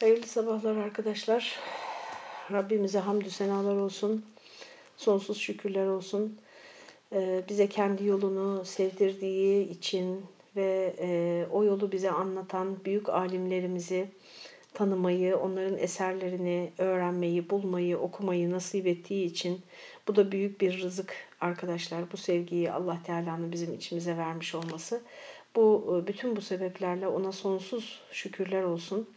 Hayırlı sabahlar arkadaşlar. Rabbimize hamdü senalar olsun. Sonsuz şükürler olsun. Ee, bize kendi yolunu sevdirdiği için ve e, o yolu bize anlatan büyük alimlerimizi tanımayı, onların eserlerini öğrenmeyi, bulmayı, okumayı nasip ettiği için bu da büyük bir rızık arkadaşlar. Bu sevgiyi Allah Teala'nın bizim içimize vermiş olması. Bu e, bütün bu sebeplerle ona sonsuz şükürler olsun.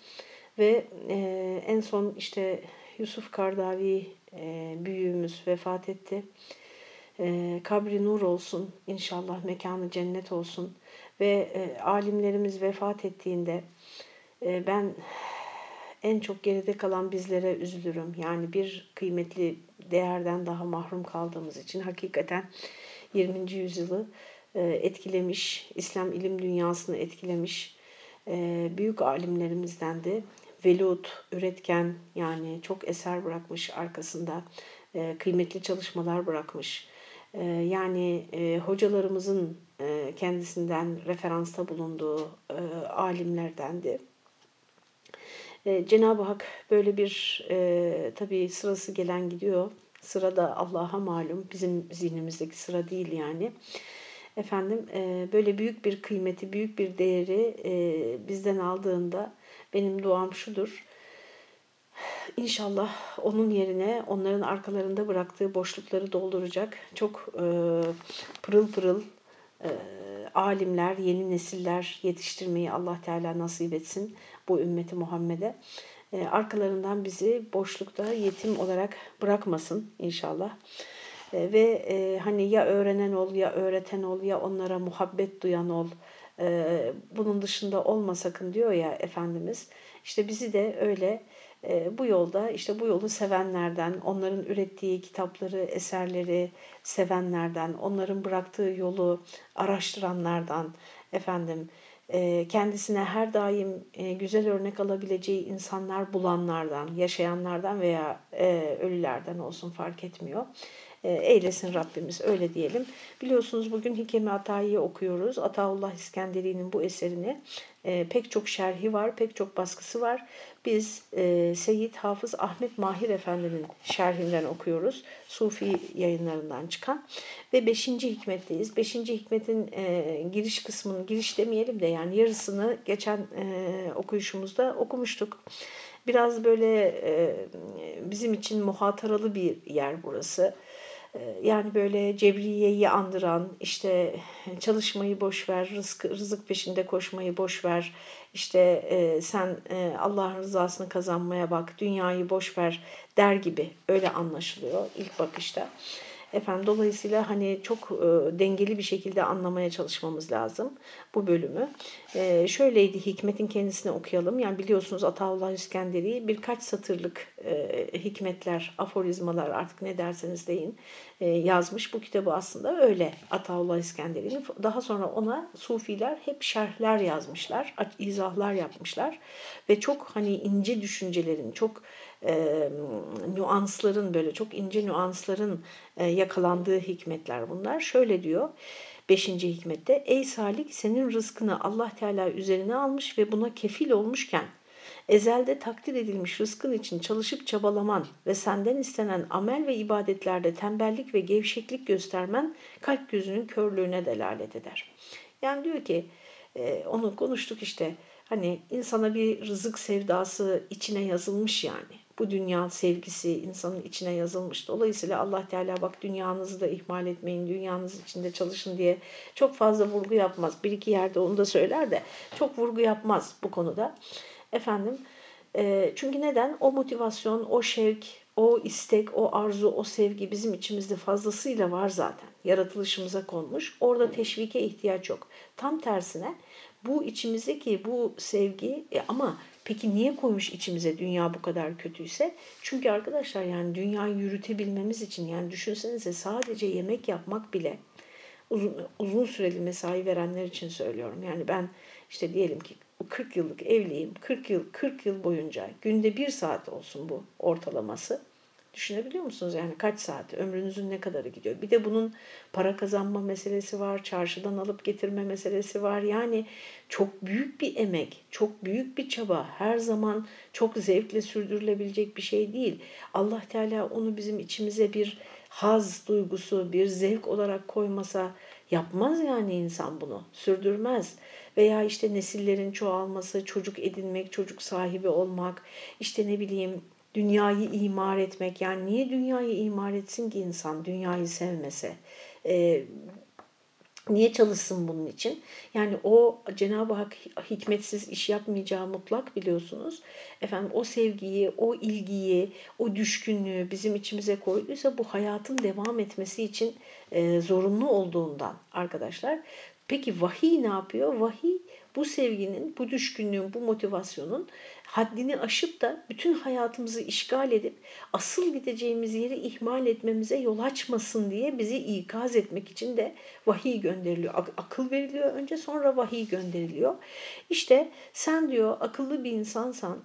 Ve e, en son işte Yusuf Kardavi e, büyüğümüz vefat etti. E, kabri nur olsun inşallah mekanı cennet olsun. Ve e, alimlerimiz vefat ettiğinde e, ben en çok geride kalan bizlere üzülürüm. Yani bir kıymetli değerden daha mahrum kaldığımız için hakikaten 20. yüzyılı e, etkilemiş, İslam ilim dünyasını etkilemiş e, büyük alimlerimizdendi. Velut, üretken yani çok eser bırakmış arkasında, e, kıymetli çalışmalar bırakmış. Yani hocalarımızın kendisinden referansta bulunduğu alimlerdendi. Cenab-ı Hak böyle bir tabii sırası gelen gidiyor. Sıra da Allah'a malum. Bizim zihnimizdeki sıra değil yani efendim e, böyle büyük bir kıymeti, büyük bir değeri e, bizden aldığında benim duam şudur. İnşallah onun yerine onların arkalarında bıraktığı boşlukları dolduracak çok e, pırıl pırıl e, alimler, yeni nesiller yetiştirmeyi Allah Teala nasip etsin bu ümmeti Muhammed'e. E, arkalarından bizi boşlukta yetim olarak bırakmasın inşallah. E, ve e, hani ya öğrenen ol ya öğreten ol ya onlara muhabbet duyan ol. E, bunun dışında olma sakın diyor ya Efendimiz. İşte bizi de öyle e, bu yolda işte bu yolu sevenlerden, onların ürettiği kitapları, eserleri sevenlerden, onların bıraktığı yolu araştıranlardan efendim kendisine her daim güzel örnek alabileceği insanlar bulanlardan, yaşayanlardan veya e, ölülerden olsun fark etmiyor. E, eylesin Rabbimiz öyle diyelim. Biliyorsunuz bugün Hikemi Atayi'yi okuyoruz. Ataullah İskenderi'nin bu eserini e, pek çok şerhi var, pek çok baskısı var. Biz e, Seyyid Hafız Ahmet Mahir Efendi'nin şerhinden okuyoruz. Sufi yayınlarından çıkan. Ve 5. hikmetteyiz. 5. hikmetin e, giriş kısmını, giriş demeyelim de yani yarısını geçen e, okuyuşumuzda okumuştuk. Biraz böyle e, bizim için muhataralı bir yer burası. Yani böyle cebriyeyi andıran işte çalışmayı boş ver, rızık, rızık peşinde koşmayı boş ver, işte e, sen e, Allah'ın rızasını kazanmaya bak, dünyayı boş ver der gibi öyle anlaşılıyor ilk bakışta. Efendim dolayısıyla hani çok e, dengeli bir şekilde anlamaya çalışmamız lazım bu bölümü. E, şöyleydi hikmetin kendisini okuyalım. Yani biliyorsunuz Ataullah İskenderi birkaç satırlık e, hikmetler, aforizmalar artık ne derseniz deyin e, yazmış. Bu kitabı aslında öyle Ataullah İskenderi'nin. Daha sonra ona Sufiler hep şerhler yazmışlar, izahlar yapmışlar ve çok hani ince düşüncelerin, çok e, nüansların böyle çok ince nüansların e, yakalandığı hikmetler bunlar. Şöyle diyor 5. hikmette ey salik senin rızkını Allah Teala üzerine almış ve buna kefil olmuşken ezelde takdir edilmiş rızkın için çalışıp çabalaman ve senden istenen amel ve ibadetlerde tembellik ve gevşeklik göstermen kalp gözünün körlüğüne delalet eder. Yani diyor ki e, onu konuştuk işte hani insana bir rızık sevdası içine yazılmış yani bu dünya sevgisi insanın içine yazılmış. Dolayısıyla Allah Teala bak dünyanızı da ihmal etmeyin, dünyanız içinde çalışın diye çok fazla vurgu yapmaz. Bir iki yerde onu da söyler de çok vurgu yapmaz bu konuda. Efendim e, çünkü neden? O motivasyon, o şevk, o istek, o arzu, o sevgi bizim içimizde fazlasıyla var zaten. Yaratılışımıza konmuş. Orada teşvike ihtiyaç yok. Tam tersine bu içimizdeki bu sevgi e, ama Peki niye koymuş içimize dünya bu kadar kötüyse? Çünkü arkadaşlar yani dünyayı yürütebilmemiz için yani düşünsenize sadece yemek yapmak bile uzun, uzun süreli mesai verenler için söylüyorum. Yani ben işte diyelim ki 40 yıllık evliyim. 40 yıl 40 yıl boyunca günde bir saat olsun bu ortalaması. Düşünebiliyor musunuz? Yani kaç saat, ömrünüzün ne kadarı gidiyor? Bir de bunun para kazanma meselesi var, çarşıdan alıp getirme meselesi var. Yani çok büyük bir emek, çok büyük bir çaba. Her zaman çok zevkle sürdürülebilecek bir şey değil. Allah Teala onu bizim içimize bir haz duygusu, bir zevk olarak koymasa yapmaz yani insan bunu, sürdürmez. Veya işte nesillerin çoğalması, çocuk edinmek, çocuk sahibi olmak, işte ne bileyim dünyayı imar etmek. Yani niye dünyayı imar etsin ki insan dünyayı sevmese? Ee, Niye çalışsın bunun için? Yani o Cenab-ı Hak hikmetsiz iş yapmayacağı mutlak biliyorsunuz. Efendim o sevgiyi, o ilgiyi, o düşkünlüğü bizim içimize koyduysa bu hayatın devam etmesi için e, zorunlu olduğundan arkadaşlar. Peki vahiy ne yapıyor? Vahiy bu sevginin, bu düşkünlüğün, bu motivasyonun haddini aşıp da bütün hayatımızı işgal edip asıl gideceğimiz yeri ihmal etmemize yol açmasın diye bizi ikaz etmek için de vahiy gönderiliyor. Akıl veriliyor önce sonra vahiy gönderiliyor. İşte sen diyor akıllı bir insansan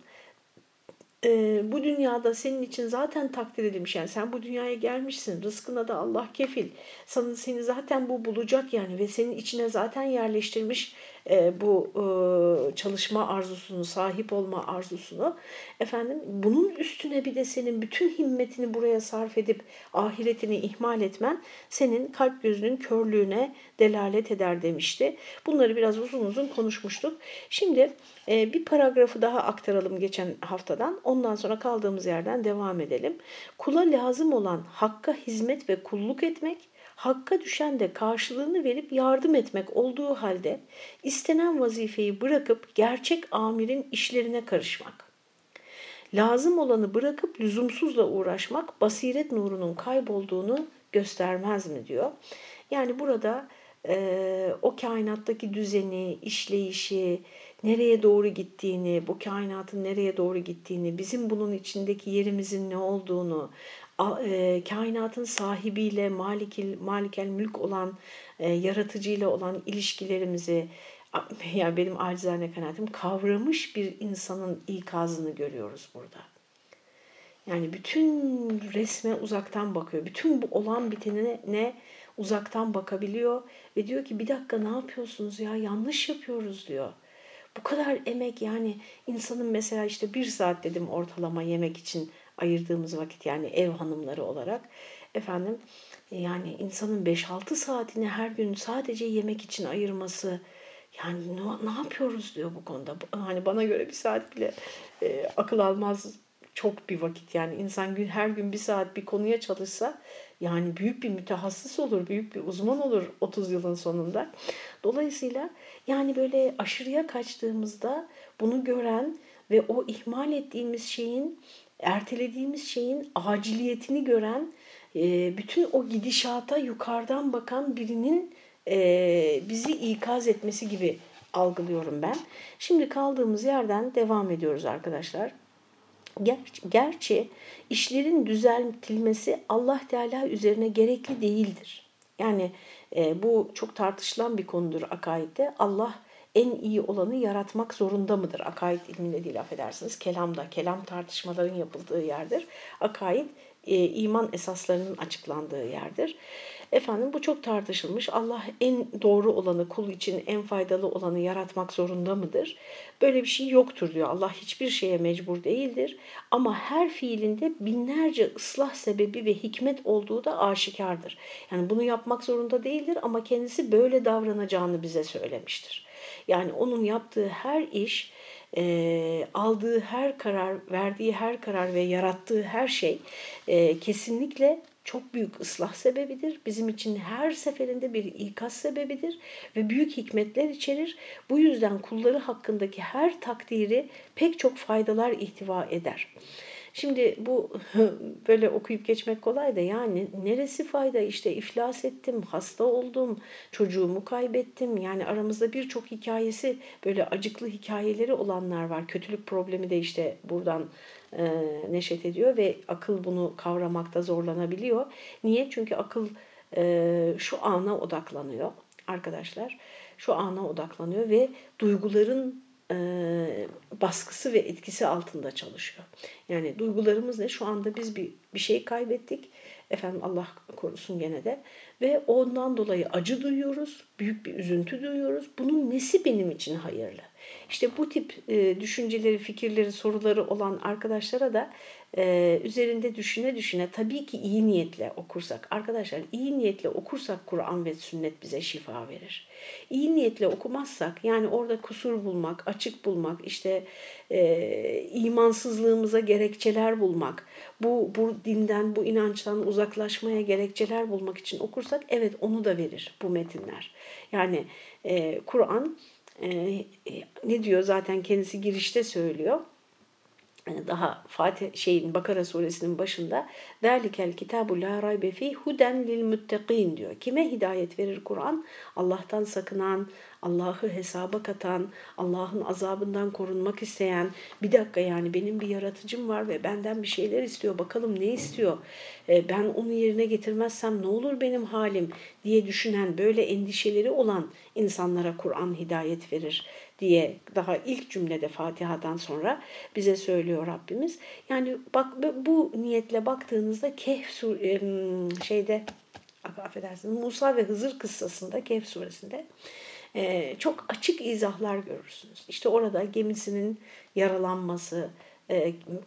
e, bu dünyada senin için zaten takdir edilmiş. Yani sen bu dünyaya gelmişsin. Rızkına da Allah kefil. Sana, seni zaten bu bulacak yani ve senin içine zaten yerleştirmiş e, bu e, çalışma arzusunu, sahip olma arzusunu efendim bunun üstüne bir de senin bütün himmetini buraya sarf edip ahiretini ihmal etmen senin kalp gözünün körlüğüne delalet eder demişti. Bunları biraz uzun uzun konuşmuştuk. Şimdi e, bir paragrafı daha aktaralım geçen haftadan. Ondan sonra kaldığımız yerden devam edelim. Kula lazım olan hakka hizmet ve kulluk etmek hakka düşen de karşılığını verip yardım etmek olduğu halde istenen vazifeyi bırakıp gerçek amirin işlerine karışmak. Lazım olanı bırakıp lüzumsuzla uğraşmak basiret nurunun kaybolduğunu göstermez mi diyor. Yani burada e, o kainattaki düzeni, işleyişi, nereye doğru gittiğini, bu kainatın nereye doğru gittiğini, bizim bunun içindeki yerimizin ne olduğunu, e, kainatın sahibiyle, malikil, malikel mülk olan, e, yaratıcıyla olan ilişkilerimizi, yani benim acizane kanaatim kavramış bir insanın ikazını görüyoruz burada. Yani bütün resme uzaktan bakıyor. Bütün bu olan bitene ne uzaktan bakabiliyor ve diyor ki bir dakika ne yapıyorsunuz ya yanlış yapıyoruz diyor. Bu kadar emek yani insanın mesela işte bir saat dedim ortalama yemek için ayırdığımız vakit yani ev hanımları olarak efendim yani insanın 5-6 saatini her gün sadece yemek için ayırması yani ne, ne yapıyoruz diyor bu konuda. Hani bana göre bir saat bile e, akıl almaz çok bir vakit yani insan gün her gün bir saat bir konuya çalışsa yani büyük bir mütehassıs olur, büyük bir uzman olur 30 yılın sonunda. Dolayısıyla yani böyle aşırıya kaçtığımızda bunu gören ve o ihmal ettiğimiz şeyin ertelediğimiz şeyin aciliyetini gören, e, bütün o gidişata yukarıdan bakan birinin e, bizi ikaz etmesi gibi algılıyorum ben. Şimdi kaldığımız yerden devam ediyoruz arkadaşlar. Gerçi, gerçi işlerin düzeltilmesi Allah Teala üzerine gerekli değildir. Yani e, bu çok tartışılan bir konudur akaidde. Allah en iyi olanı yaratmak zorunda mıdır? Akaid ilminde değil affedersiniz. Kelamda, kelam tartışmaların yapıldığı yerdir. Akaid e, iman esaslarının açıklandığı yerdir. Efendim bu çok tartışılmış. Allah en doğru olanı, kul için en faydalı olanı yaratmak zorunda mıdır? Böyle bir şey yoktur diyor. Allah hiçbir şeye mecbur değildir. Ama her fiilinde binlerce ıslah sebebi ve hikmet olduğu da aşikardır. Yani bunu yapmak zorunda değildir ama kendisi böyle davranacağını bize söylemiştir. Yani onun yaptığı her iş, e, aldığı her karar, verdiği her karar ve yarattığı her şey e, kesinlikle çok büyük ıslah sebebidir. Bizim için her seferinde bir ikaz sebebidir ve büyük hikmetler içerir. Bu yüzden kulları hakkındaki her takdiri pek çok faydalar ihtiva eder. Şimdi bu böyle okuyup geçmek kolay da yani neresi fayda işte iflas ettim, hasta oldum, çocuğumu kaybettim. Yani aramızda birçok hikayesi böyle acıklı hikayeleri olanlar var. Kötülük problemi de işte buradan neşet ediyor ve akıl bunu kavramakta zorlanabiliyor. Niye? Çünkü akıl e, şu ana odaklanıyor arkadaşlar. Şu ana odaklanıyor ve duyguların e, baskısı ve etkisi altında çalışıyor. Yani duygularımız ne? Şu anda biz bir, bir şey kaybettik. Efendim Allah korusun gene de. Ve ondan dolayı acı duyuyoruz. Büyük bir üzüntü duyuyoruz. Bunun nesi benim için hayırlı? İşte bu tip e, düşünceleri, fikirleri, soruları olan arkadaşlara da e, üzerinde düşüne düşüne tabii ki iyi niyetle okursak. Arkadaşlar iyi niyetle okursak Kur'an ve sünnet bize şifa verir. İyi niyetle okumazsak yani orada kusur bulmak, açık bulmak, işte e, imansızlığımıza gerekçeler bulmak, bu, bu dinden, bu inançtan uzaklaşmaya gerekçeler bulmak için okursak evet onu da verir bu metinler. Yani e, Kur'an e, ne diyor zaten kendisi girişte söylüyor daha Fatih şeyin Bakara suresinin başında Zalikel kitabu la raybe fi huden lil muttaqin diyor. Kime hidayet verir Kur'an? Allah'tan sakınan, Allah'ı hesaba katan, Allah'ın azabından korunmak isteyen, bir dakika yani benim bir yaratıcım var ve benden bir şeyler istiyor. Bakalım ne istiyor? E, ben onu yerine getirmezsem ne olur benim halim diye düşünen, böyle endişeleri olan insanlara Kur'an hidayet verir diye daha ilk cümlede Fatiha'dan sonra bize söylüyor Rabbimiz. Yani bak bu niyetle baktığınızda Kehf şeyde affedersiniz Musa ve Hızır kıssasında Kehf suresinde çok açık izahlar görürsünüz. İşte orada gemisinin yaralanması,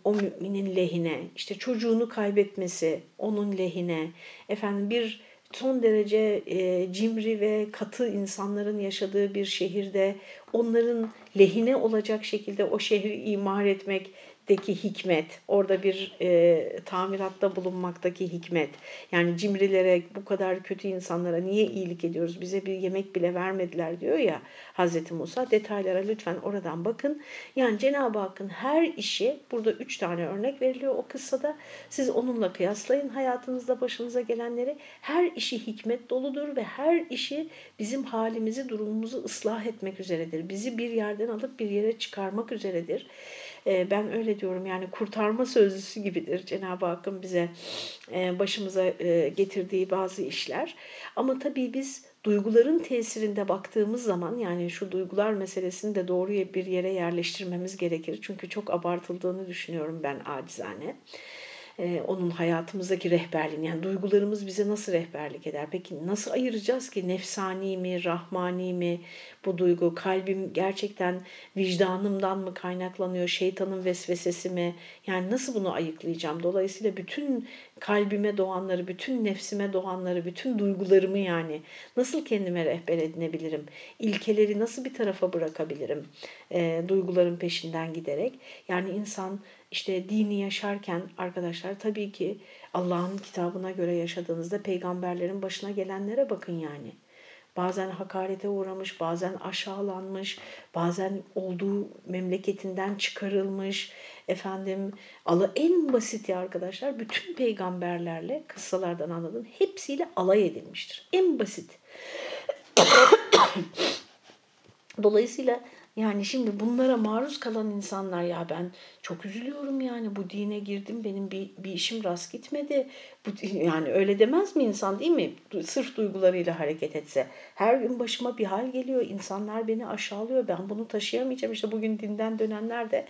o müminin lehine, işte çocuğunu kaybetmesi onun lehine, efendim bir son derece e, cimri ve katı insanların yaşadığı bir şehirde onların lehine olacak şekilde o şehri imar etmek deki hikmet, orada bir e, tamiratta bulunmaktaki hikmet. Yani cimrilere, bu kadar kötü insanlara niye iyilik ediyoruz? Bize bir yemek bile vermediler diyor ya Hz. Musa. Detaylara lütfen oradan bakın. Yani Cenab-ı Hakk'ın her işi, burada üç tane örnek veriliyor o kıssada. Siz onunla kıyaslayın hayatınızda başınıza gelenleri. Her işi hikmet doludur ve her işi bizim halimizi, durumumuzu ıslah etmek üzeredir. Bizi bir yerden alıp bir yere çıkarmak üzeredir. Ee, ben öyle diyorum yani kurtarma sözlüsü gibidir Cenab-ı Hakk'ın bize e, başımıza e, getirdiği bazı işler. Ama tabii biz duyguların tesirinde baktığımız zaman yani şu duygular meselesini de doğru bir yere yerleştirmemiz gerekir. Çünkü çok abartıldığını düşünüyorum ben acizane e, onun hayatımızdaki rehberliğini yani duygularımız bize nasıl rehberlik eder? Peki nasıl ayıracağız ki nefsani mi, rahmani mi bu duygu? Kalbim gerçekten vicdanımdan mı kaynaklanıyor, şeytanın vesvesesi mi? Yani nasıl bunu ayıklayacağım? Dolayısıyla bütün kalbime doğanları, bütün nefsime doğanları, bütün duygularımı yani nasıl kendime rehber edinebilirim? İlkeleri nasıl bir tarafa bırakabilirim? E, duyguların peşinden giderek. Yani insan işte dini yaşarken arkadaşlar tabii ki Allah'ın kitabına göre yaşadığınızda peygamberlerin başına gelenlere bakın yani. Bazen hakarete uğramış, bazen aşağılanmış, bazen olduğu memleketinden çıkarılmış. Efendim, ala en basiti arkadaşlar bütün peygamberlerle kıssalardan anladın hepsiyle alay edilmiştir. En basit. Dolayısıyla yani şimdi bunlara maruz kalan insanlar ya ben çok üzülüyorum yani bu dine girdim benim bir, bir işim rast gitmedi. Bu, yani öyle demez mi insan değil mi? Sırf duygularıyla hareket etse. Her gün başıma bir hal geliyor. insanlar beni aşağılıyor. Ben bunu taşıyamayacağım. İşte bugün dinden dönenler de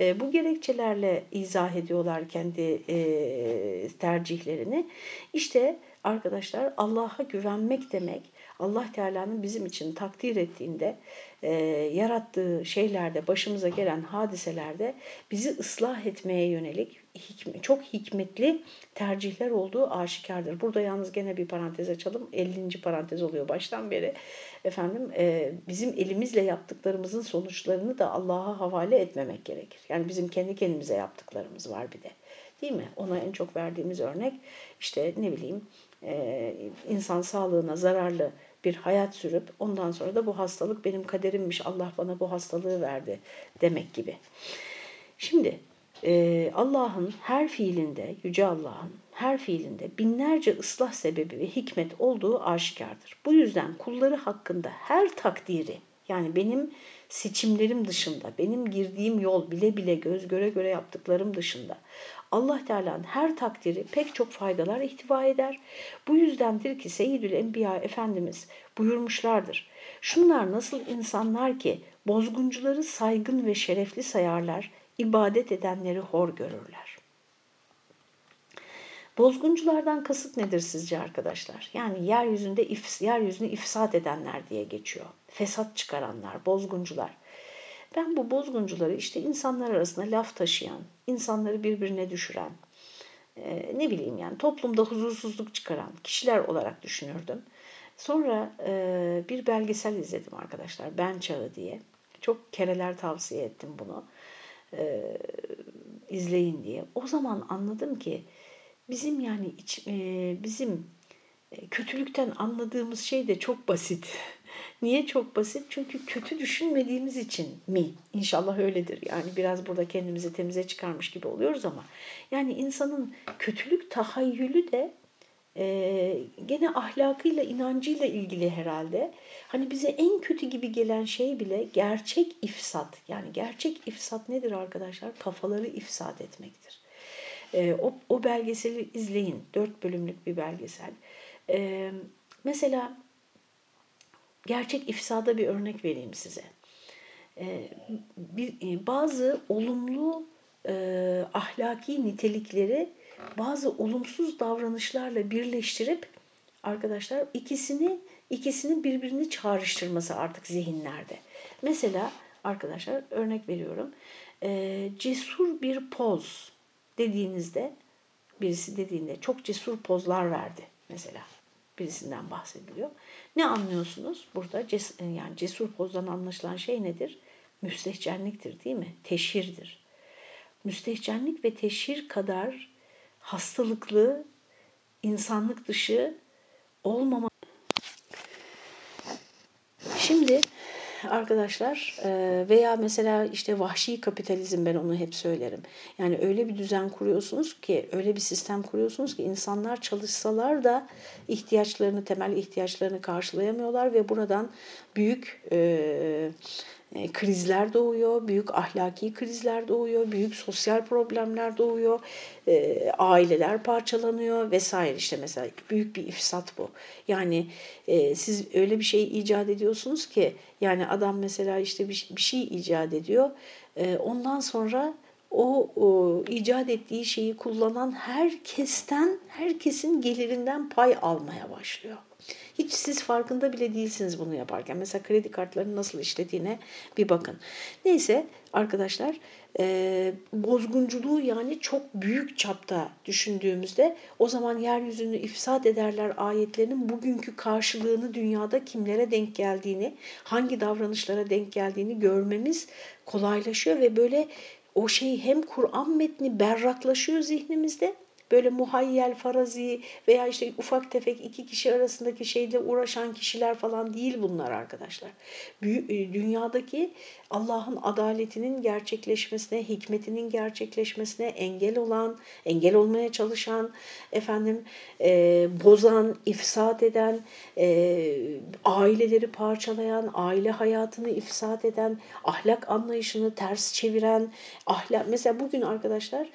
e, bu gerekçelerle izah ediyorlar kendi e, tercihlerini. İşte arkadaşlar Allah'a güvenmek demek Allah Teala'nın bizim için takdir ettiğinde e, yarattığı şeylerde, başımıza gelen hadiselerde bizi ıslah etmeye yönelik hikme, çok hikmetli tercihler olduğu aşikardır. Burada yalnız gene bir parantez açalım. 50. parantez oluyor baştan beri. Efendim e, bizim elimizle yaptıklarımızın sonuçlarını da Allah'a havale etmemek gerekir. Yani bizim kendi kendimize yaptıklarımız var bir de. Değil mi? Ona en çok verdiğimiz örnek işte ne bileyim e, insan sağlığına zararlı bir hayat sürüp ondan sonra da bu hastalık benim kaderimmiş Allah bana bu hastalığı verdi demek gibi. Şimdi e, Allah'ın her fiilinde, Yüce Allah'ın her fiilinde binlerce ıslah sebebi ve hikmet olduğu aşikardır. Bu yüzden kulları hakkında her takdiri yani benim seçimlerim dışında, benim girdiğim yol bile bile göz göre göre yaptıklarım dışında Allah Teala'nın her takdiri pek çok faydalar ihtiva eder. Bu yüzdendir ki Seyyidül Enbiya Efendimiz buyurmuşlardır. Şunlar nasıl insanlar ki Bozguncuları saygın ve şerefli sayarlar, ibadet edenleri hor görürler. Bozgunculardan kasıt nedir sizce arkadaşlar? Yani yeryüzünde if, yeryüzünü ifsat edenler diye geçiyor. Fesat çıkaranlar, bozguncular. Ben bu bozguncuları işte insanlar arasında laf taşıyan, insanları birbirine düşüren, e, ne bileyim yani toplumda huzursuzluk çıkaran kişiler olarak düşünürdüm. Sonra e, bir belgesel izledim arkadaşlar, Ben Çağı diye. Çok kereler tavsiye ettim bunu. E, izleyin diye. O zaman anladım ki bizim yani iç, bizim kötülükten anladığımız şey de çok basit. Niye çok basit? Çünkü kötü düşünmediğimiz için mi? İnşallah öyledir. Yani biraz burada kendimizi temize çıkarmış gibi oluyoruz ama yani insanın kötülük tahayyülü de e, gene ahlakıyla, inancıyla ilgili herhalde. Hani bize en kötü gibi gelen şey bile gerçek ifsat. Yani gerçek ifsat nedir arkadaşlar? Kafaları ifsat etmektir. E, o, o belgeseli izleyin. Dört bölümlük bir belgesel. E, mesela gerçek ifsada bir örnek vereyim size. E, bir, bazı olumlu e, ahlaki nitelikleri bazı olumsuz davranışlarla birleştirip arkadaşlar ikisini ikisinin birbirini çağrıştırması artık zihinlerde. Mesela arkadaşlar örnek veriyorum. E, cesur bir poz dediğinizde birisi dediğinde çok cesur pozlar verdi mesela birisinden bahsediliyor. Ne anlıyorsunuz burada? Ces yani cesur pozdan anlaşılan şey nedir? Müstehcenliktir değil mi? Teşhirdir. Müstehcenlik ve teşhir kadar hastalıklı, insanlık dışı olmama. Şimdi arkadaşlar e, veya mesela işte vahşi kapitalizm ben onu hep söylerim. Yani öyle bir düzen kuruyorsunuz ki öyle bir sistem kuruyorsunuz ki insanlar çalışsalar da ihtiyaçlarını temel ihtiyaçlarını karşılayamıyorlar ve buradan büyük e, krizler doğuyor, büyük ahlaki krizler doğuyor, büyük sosyal problemler doğuyor, e, aileler parçalanıyor vesaire işte mesela büyük bir ifsat bu. Yani e, siz öyle bir şey icat ediyorsunuz ki yani adam mesela işte bir, bir şey icat ediyor, e, ondan sonra o, o icat ettiği şeyi kullanan herkesten, herkesin gelirinden pay almaya başlıyor. Hiç siz farkında bile değilsiniz bunu yaparken. Mesela kredi kartlarının nasıl işlediğine bir bakın. Neyse arkadaşlar e, bozgunculuğu yani çok büyük çapta düşündüğümüzde o zaman yeryüzünü ifsad ederler ayetlerinin bugünkü karşılığını dünyada kimlere denk geldiğini, hangi davranışlara denk geldiğini görmemiz kolaylaşıyor ve böyle o şey hem Kur'an metni berraklaşıyor zihnimizde böyle muhayyel, farazi veya işte ufak tefek iki kişi arasındaki şeyle uğraşan kişiler falan değil bunlar arkadaşlar. E, dünyadaki Allah'ın adaletinin gerçekleşmesine, hikmetinin gerçekleşmesine engel olan, engel olmaya çalışan, efendim e, bozan, ifsat eden, e, aileleri parçalayan, aile hayatını ifsat eden, ahlak anlayışını ters çeviren, ahlak mesela bugün arkadaşlar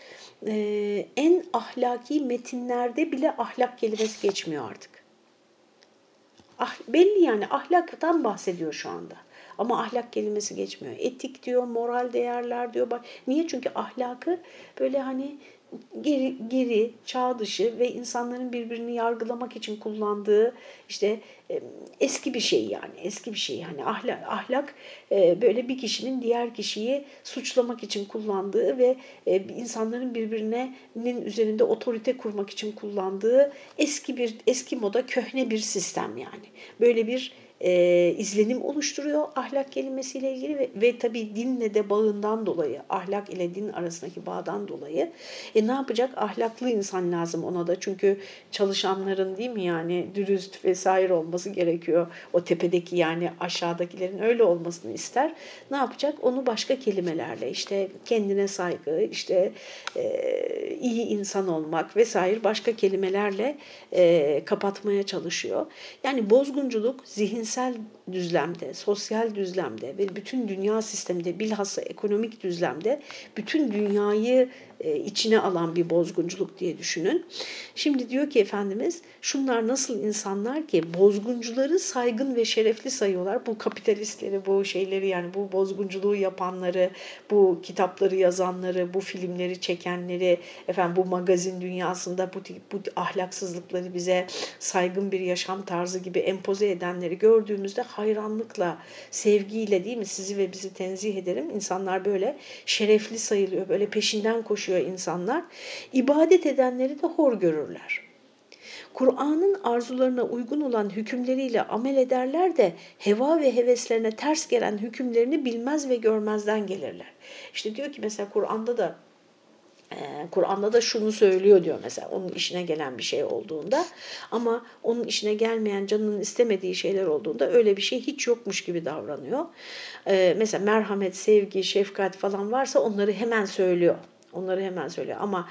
e, en ahlaki metinlerde bile ahlak kelimesi geçmiyor artık. Ah, belli yani ahlaktan bahsediyor şu anda. Ama ahlak kelimesi geçmiyor. Etik diyor, moral değerler diyor. Niye? Çünkü ahlakı böyle hani geri, geri, çağ dışı ve insanların birbirini yargılamak için kullandığı işte eski bir şey yani eski bir şey hani ahlak, ahlak böyle bir kişinin diğer kişiyi suçlamak için kullandığı ve insanların birbirinin üzerinde otorite kurmak için kullandığı eski bir eski moda köhne bir sistem yani. Böyle bir e, izlenim oluşturuyor ahlak kelimesiyle ilgili ve, ve tabii dinle de bağından dolayı, ahlak ile din arasındaki bağdan dolayı e, ne yapacak? Ahlaklı insan lazım ona da çünkü çalışanların değil mi yani dürüst vesaire olması gerekiyor. O tepedeki yani aşağıdakilerin öyle olmasını ister. Ne yapacak? Onu başka kelimelerle işte kendine saygı, işte e, iyi insan olmak vesaire başka kelimelerle e, kapatmaya çalışıyor. Yani bozgunculuk zihinsel evrensel düzlemde, sosyal düzlemde ve bütün dünya sisteminde bilhassa ekonomik düzlemde bütün dünyayı e, içine alan bir bozgunculuk diye düşünün. Şimdi diyor ki Efendimiz şunlar nasıl insanlar ki bozguncuları saygın ve şerefli sayıyorlar. Bu kapitalistleri, bu şeyleri yani bu bozgunculuğu yapanları, bu kitapları yazanları, bu filmleri çekenleri, efendim bu magazin dünyasında bu, bu ahlaksızlıkları bize saygın bir yaşam tarzı gibi empoze edenleri gördüğümüzde hayranlıkla, sevgiyle değil mi sizi ve bizi tenzih ederim. İnsanlar böyle şerefli sayılıyor, böyle peşinden koşuyor insanlar. İbadet edenleri de hor görürler. Kur'an'ın arzularına uygun olan hükümleriyle amel ederler de heva ve heveslerine ters gelen hükümlerini bilmez ve görmezden gelirler. İşte diyor ki mesela Kur'an'da da ee, Kur'an'da da şunu söylüyor diyor mesela onun işine gelen bir şey olduğunda ama onun işine gelmeyen canının istemediği şeyler olduğunda öyle bir şey hiç yokmuş gibi davranıyor. Ee, mesela merhamet, sevgi, şefkat falan varsa onları hemen söylüyor. Onları hemen söylüyor. Ama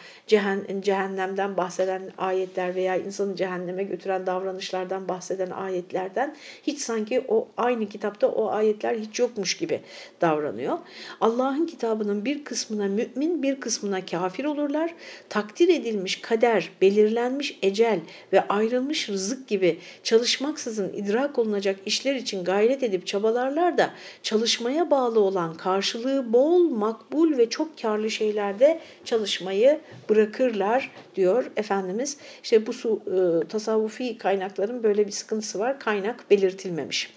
cehennemden bahseden ayetler veya insanı cehenneme götüren davranışlardan bahseden ayetlerden hiç sanki o aynı kitapta o ayetler hiç yokmuş gibi davranıyor. Allah'ın kitabının bir kısmına mümin, bir kısmına kafir olurlar. Takdir edilmiş kader, belirlenmiş ecel ve ayrılmış rızık gibi çalışmaksızın idrak olunacak işler için gayret edip çabalarlar da çalışmaya bağlı olan karşılığı bol, makbul ve çok karlı şeylerde de çalışmayı bırakırlar diyor Efendimiz. İşte bu su, e, tasavvufi kaynakların böyle bir sıkıntısı var. Kaynak belirtilmemiş.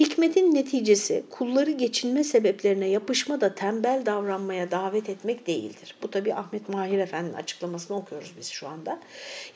Hikmetin neticesi kulları geçinme sebeplerine yapışma da tembel davranmaya davet etmek değildir. Bu tabi Ahmet Mahir Efendi'nin açıklamasını okuyoruz biz şu anda.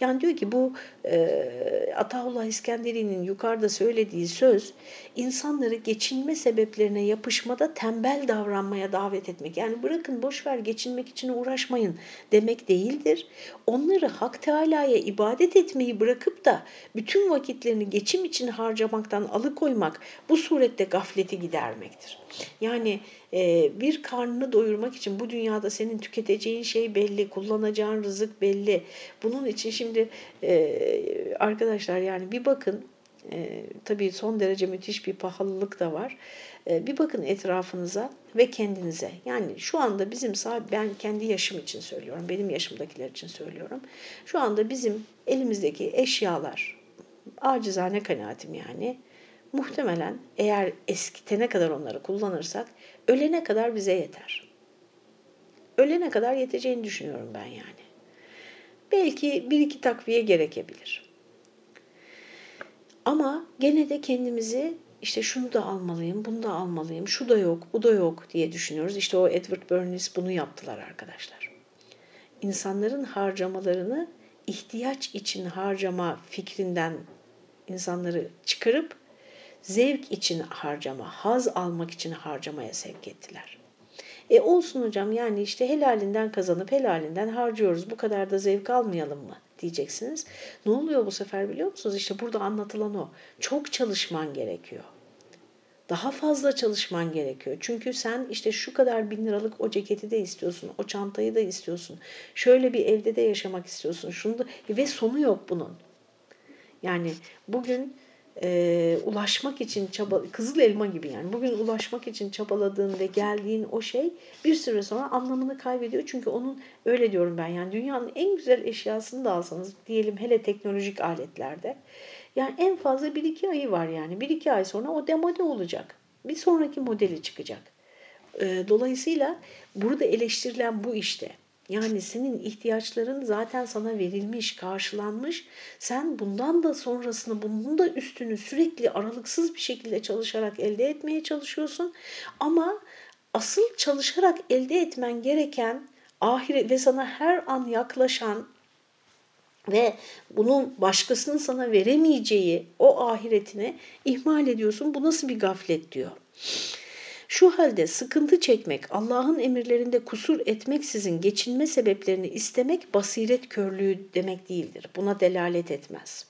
Yani diyor ki bu e, Ataullah İskenderi'nin yukarıda söylediği söz insanları geçinme sebeplerine yapışmada tembel davranmaya davet etmek. Yani bırakın boşver geçinmek için uğraşmayın demek değildir. Onları Hak Teala'ya ibadet etmeyi bırakıp da bütün vakitlerini geçim için harcamaktan alıkoymak bu surette gafleti gidermektir. Yani e, bir karnını doyurmak için bu dünyada senin tüketeceğin şey belli, kullanacağın rızık belli. Bunun için şimdi e, arkadaşlar yani bir bakın e, tabii son derece müthiş bir pahalılık da var. E, bir bakın etrafınıza ve kendinize. Yani şu anda bizim ben kendi yaşım için söylüyorum, benim yaşımdakiler için söylüyorum. Şu anda bizim elimizdeki eşyalar, acizane kanaatim yani, muhtemelen eğer eskitene kadar onları kullanırsak ölene kadar bize yeter. Ölene kadar yeteceğini düşünüyorum ben yani. Belki bir iki takviye gerekebilir. Ama gene de kendimizi işte şunu da almalıyım, bunu da almalıyım, şu da yok, bu da yok diye düşünüyoruz. İşte o Edward Bernays bunu yaptılar arkadaşlar. İnsanların harcamalarını ihtiyaç için harcama fikrinden insanları çıkarıp zevk için harcama, haz almak için harcamaya sevk ettiler. E olsun hocam yani işte helalinden kazanıp helalinden harcıyoruz. Bu kadar da zevk almayalım mı diyeceksiniz. Ne oluyor bu sefer biliyor musunuz? İşte burada anlatılan o. Çok çalışman gerekiyor. Daha fazla çalışman gerekiyor. Çünkü sen işte şu kadar bin liralık o ceketi de istiyorsun, o çantayı da istiyorsun. Şöyle bir evde de yaşamak istiyorsun. Şunu da ve sonu yok bunun. Yani bugün e, ulaşmak için çaba kızıl elma gibi yani bugün ulaşmak için çabaladığın ve geldiğin o şey bir süre sonra anlamını kaybediyor. Çünkü onun öyle diyorum ben yani dünyanın en güzel eşyasını da alsanız diyelim hele teknolojik aletlerde yani en fazla 1-2 ayı var yani 1-2 ay sonra o demode olacak. Bir sonraki modeli çıkacak. E, dolayısıyla burada eleştirilen bu işte. Yani senin ihtiyaçların zaten sana verilmiş, karşılanmış. Sen bundan da sonrasını, bunun da üstünü sürekli aralıksız bir şekilde çalışarak elde etmeye çalışıyorsun. Ama asıl çalışarak elde etmen gereken ahiret ve sana her an yaklaşan ve bunun başkasının sana veremeyeceği o ahiretini ihmal ediyorsun. Bu nasıl bir gaflet diyor. Şu halde sıkıntı çekmek, Allah'ın emirlerinde kusur etmeksizin geçinme sebeplerini istemek basiret körlüğü demek değildir. Buna delalet etmez.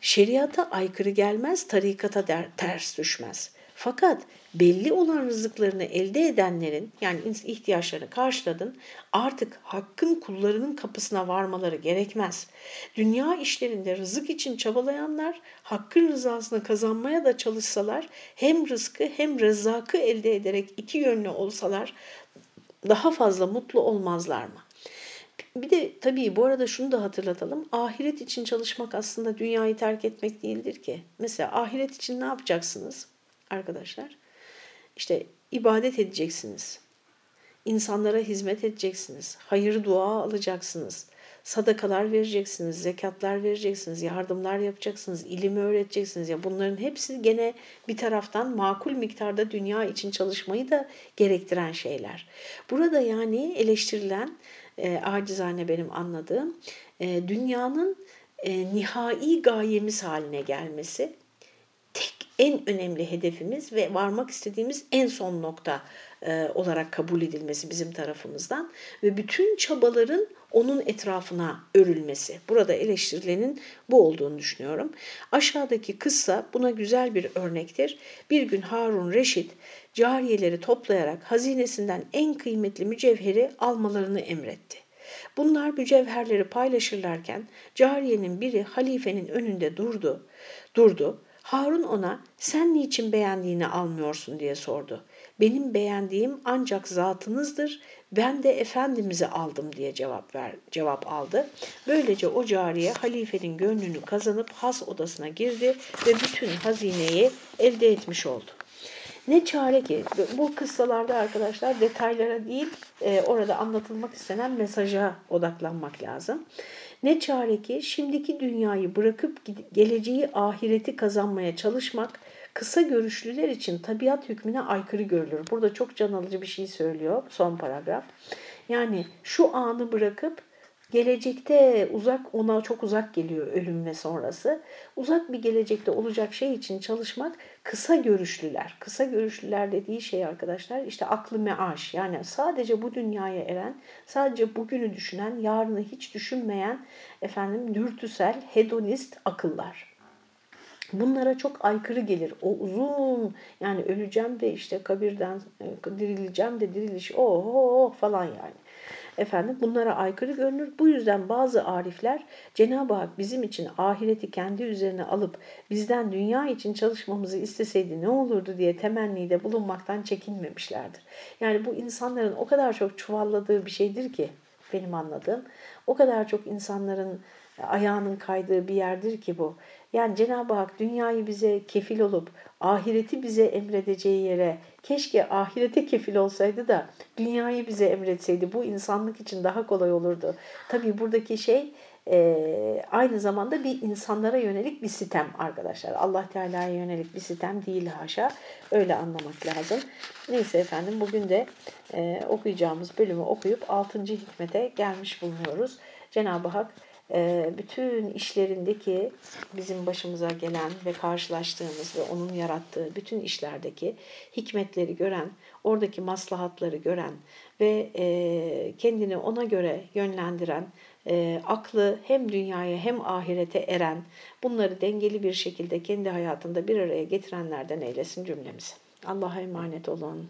Şeriata aykırı gelmez, tarikata ters düşmez. Fakat belli olan rızıklarını elde edenlerin yani ihtiyaçlarını karşıladın artık hakkın kullarının kapısına varmaları gerekmez. Dünya işlerinde rızık için çabalayanlar hakkın rızasını kazanmaya da çalışsalar hem rızkı hem rızakı elde ederek iki yönlü olsalar daha fazla mutlu olmazlar mı? Bir de tabii bu arada şunu da hatırlatalım. Ahiret için çalışmak aslında dünyayı terk etmek değildir ki. Mesela ahiret için ne yapacaksınız arkadaşlar? İşte ibadet edeceksiniz. İnsanlara hizmet edeceksiniz. Hayır dua alacaksınız. Sadakalar vereceksiniz, zekatlar vereceksiniz, yardımlar yapacaksınız, ilim öğreteceksiniz. Ya bunların hepsi gene bir taraftan makul miktarda dünya için çalışmayı da gerektiren şeyler. Burada yani eleştirilen e, acizane benim anladığım e, dünyanın e, nihai gayemiz haline gelmesi en önemli hedefimiz ve varmak istediğimiz en son nokta e, olarak kabul edilmesi bizim tarafımızdan ve bütün çabaların onun etrafına örülmesi. Burada eleştirilenin bu olduğunu düşünüyorum. Aşağıdaki kıssa buna güzel bir örnektir. Bir gün Harun Reşit cariyeleri toplayarak hazinesinden en kıymetli mücevheri almalarını emretti. Bunlar mücevherleri paylaşırlarken cariyenin biri halifenin önünde durdu. Durdu. Harun ona sen niçin beğendiğini almıyorsun diye sordu. Benim beğendiğim ancak zatınızdır. Ben de efendimizi aldım diye cevap ver cevap aldı. Böylece o cariye halifenin gönlünü kazanıp has odasına girdi ve bütün hazineyi elde etmiş oldu. Ne çare ki bu kıssalarda arkadaşlar detaylara değil e, orada anlatılmak istenen mesaja odaklanmak lazım. Ne çare ki şimdiki dünyayı bırakıp geleceği ahireti kazanmaya çalışmak kısa görüşlüler için tabiat hükmüne aykırı görülür. Burada çok can alıcı bir şey söylüyor son paragraf. Yani şu anı bırakıp gelecekte uzak ona çok uzak geliyor ölüm ve sonrası. Uzak bir gelecekte olacak şey için çalışmak kısa görüşlüler. Kısa görüşlüler dediği şey arkadaşlar işte aklı meaş yani sadece bu dünyaya eren, sadece bugünü düşünen, yarını hiç düşünmeyen efendim dürtüsel, hedonist akıllar. Bunlara çok aykırı gelir. O uzun yani öleceğim de işte kabirden e, dirileceğim de diriliş oh, oh, oh falan yani efendim bunlara aykırı görünür. Bu yüzden bazı arifler Cenab-ı Hak bizim için ahireti kendi üzerine alıp bizden dünya için çalışmamızı isteseydi ne olurdu diye temennide bulunmaktan çekinmemişlerdir. Yani bu insanların o kadar çok çuvalladığı bir şeydir ki benim anladığım. O kadar çok insanların ayağının kaydığı bir yerdir ki bu. Yani Cenab-ı Hak dünyayı bize kefil olup ahireti bize emredeceği yere keşke ahirete kefil olsaydı da dünyayı bize emretseydi. Bu insanlık için daha kolay olurdu. Tabii buradaki şey e, aynı zamanda bir insanlara yönelik bir sitem arkadaşlar. Allah Teala'ya yönelik bir sitem değil haşa. Öyle anlamak lazım. Neyse efendim bugün de e, okuyacağımız bölümü okuyup 6. hikmete gelmiş bulunuyoruz. Cenab-ı Hak bütün işlerindeki bizim başımıza gelen ve karşılaştığımız ve onun yarattığı bütün işlerdeki hikmetleri gören, oradaki maslahatları gören ve e, kendini ona göre yönlendiren, e, aklı hem dünyaya hem ahirete eren, bunları dengeli bir şekilde kendi hayatında bir araya getirenlerden eylesin cümlemizi. Allah'a emanet olun.